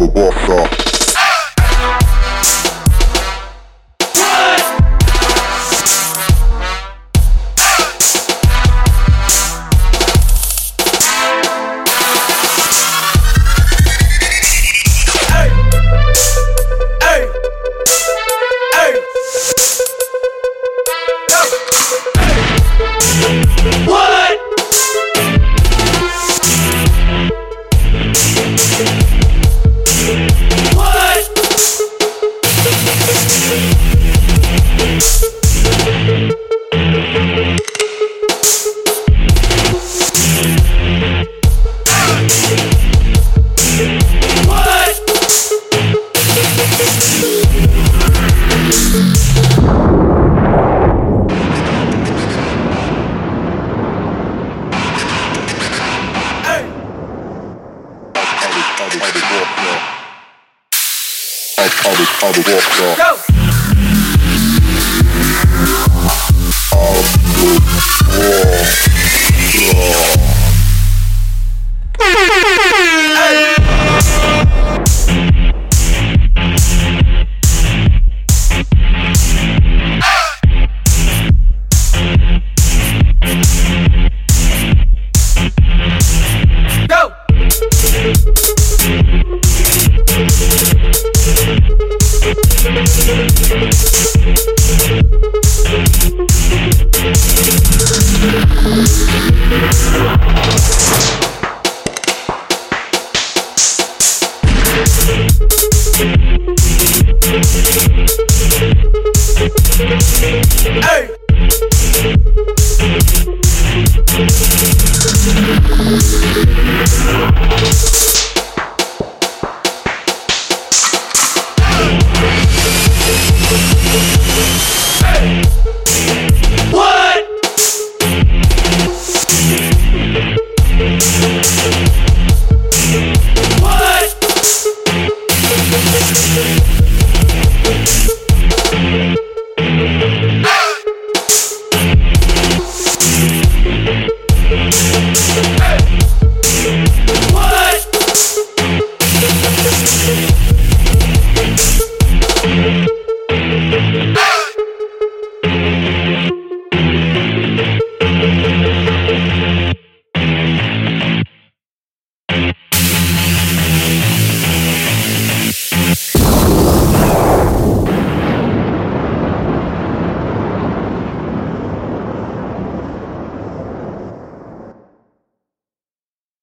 the rockstar. How the walk off. Go! Hey!